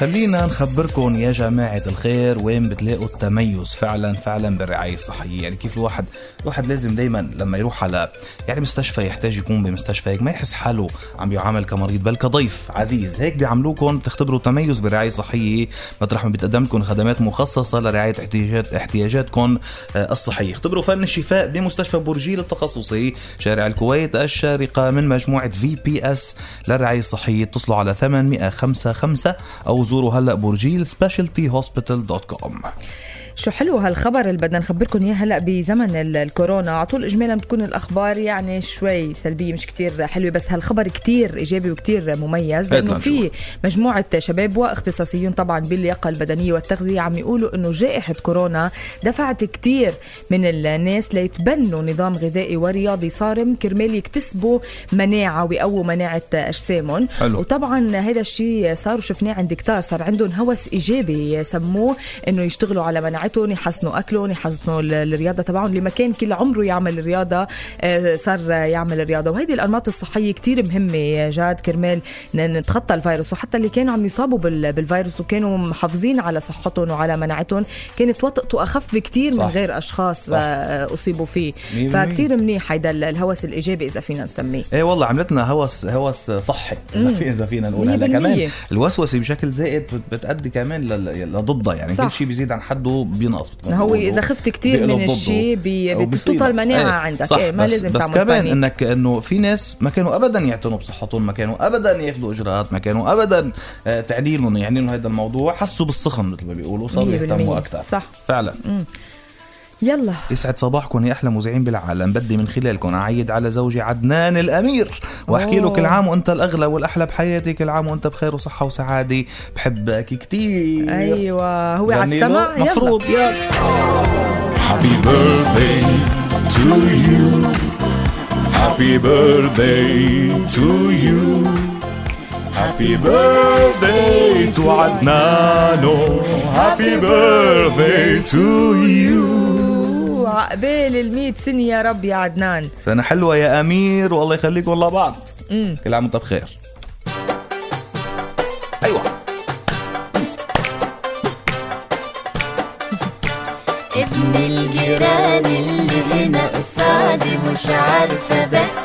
خلينا نخبركم يا جماعة الخير وين بتلاقوا التميز فعلا فعلا بالرعاية الصحية. يعني كيف الواحد الواحد لازم دايما لما يروح على يعني مستشفى يحتاج يكون بمستشفى هيك ما يحس حاله عم يعامل كمريض بل كضيف عزيز. هيك بيعاملوكم بتختبروا تميز بالرعاية الصحية مطرح ما بتقدم لكم خدمات مخصصة لرعاية احتياجات احتياجاتكم آه، الصحية. اختبروا فن الشفاء بمستشفى برجيل التخصصي شارع الكويت الشارقة من مجموعة VPS للرعاية الصحية. اتصلوا على 855 أو زوروا هلا برجيل specialty hospital dot com شو حلو هالخبر اللي بدنا نخبركم إياه هلا بزمن ال- الكورونا على طول اجمالا بتكون الأخبار يعني شوي سلبية مش كتير حلوة بس هالخبر كتير إيجابي وكتير مميز لأنه في. مجموعة شباب واختصاصيون طبعا باللياقه البدنية والتغذية عم يقولوا إنه جائحة كورونا دفعت كتير من الناس ليتبنوا نظام غذائي ورياضي صارم كرمال يكتسبوا مناعة ويقووا مناعة أجسامهم حلو. وطبعا هذا الشيء صار وشفناه عند كتار صار عندهم هوس إيجابي سموه إنه يشتغلوا على مناعتهم يحسنوا اكلهم يحسنوا ال- الرياضة تبعهم اللي ما كان كل عمره يعمل الرياضة آه، صار يعمل الرياضة وهيدي الأنماط الصحية كتير مهمة يا جاد كرمال نتخطى الفيروس وحتى اللي كانوا عم يصابوا بال- بالفيروس وكانوا محافظين على صحتهم وعلى مناعتهم كانت وطئته اخف بكتير من. غير أشخاص صح. آه، أصيبوا فيه. فكتير منيح هيدا ال- الهوس الإيجابي إذا فينا نسميه إيه والله عملتنا هوس هوس صحي إذا في إذا فينا نقول هلا. كمان الوسوسة بشكل زائد بت- بتأدي كمان لضدها يعني صح. كل شيء بيزيد عن حده بينقص هو. إذا خفت كتير بيقلب من. الشيء بيصيبك. المناعه إيه، عندك صح إيه ما بس لازم بس تعمل كمان. إنك إنه في ناس ما كانوا ابدا يعتنوا بصحتهم ما كانوا ابدا ياخذوا إجراءات ما كانوا ابدا آه، تعني لهم يعني إنه هذا الموضوع حسوا بالسخن مثل ما بيقولوا صاروا يهتموا. أكثر صح. فعلا يلا. يسعد صباحكم يا أحلى مذيعين بالعالم. بدي من خلالكم أعيد على زوجي عدنان الأمير. وأحكي له. كل عام وأنت الأغلى والأحلى بحياتي كل عام وأنت بخير وصحة وسعادة. بحبك كثير أيوه. هو على. السمع يلا. مفروض. يلا. Happy birthday to you. Happy birthday to you. Happy birthday to عدنانو Happy birthday to you. عقبال ال سنة يا رب يا عدنان. سنه حلوة يا أمير والله يخليكم لبعض كل عام وانت بخير. أيوه. ابن الجيران اللي هنا قصادي مش عارفة بس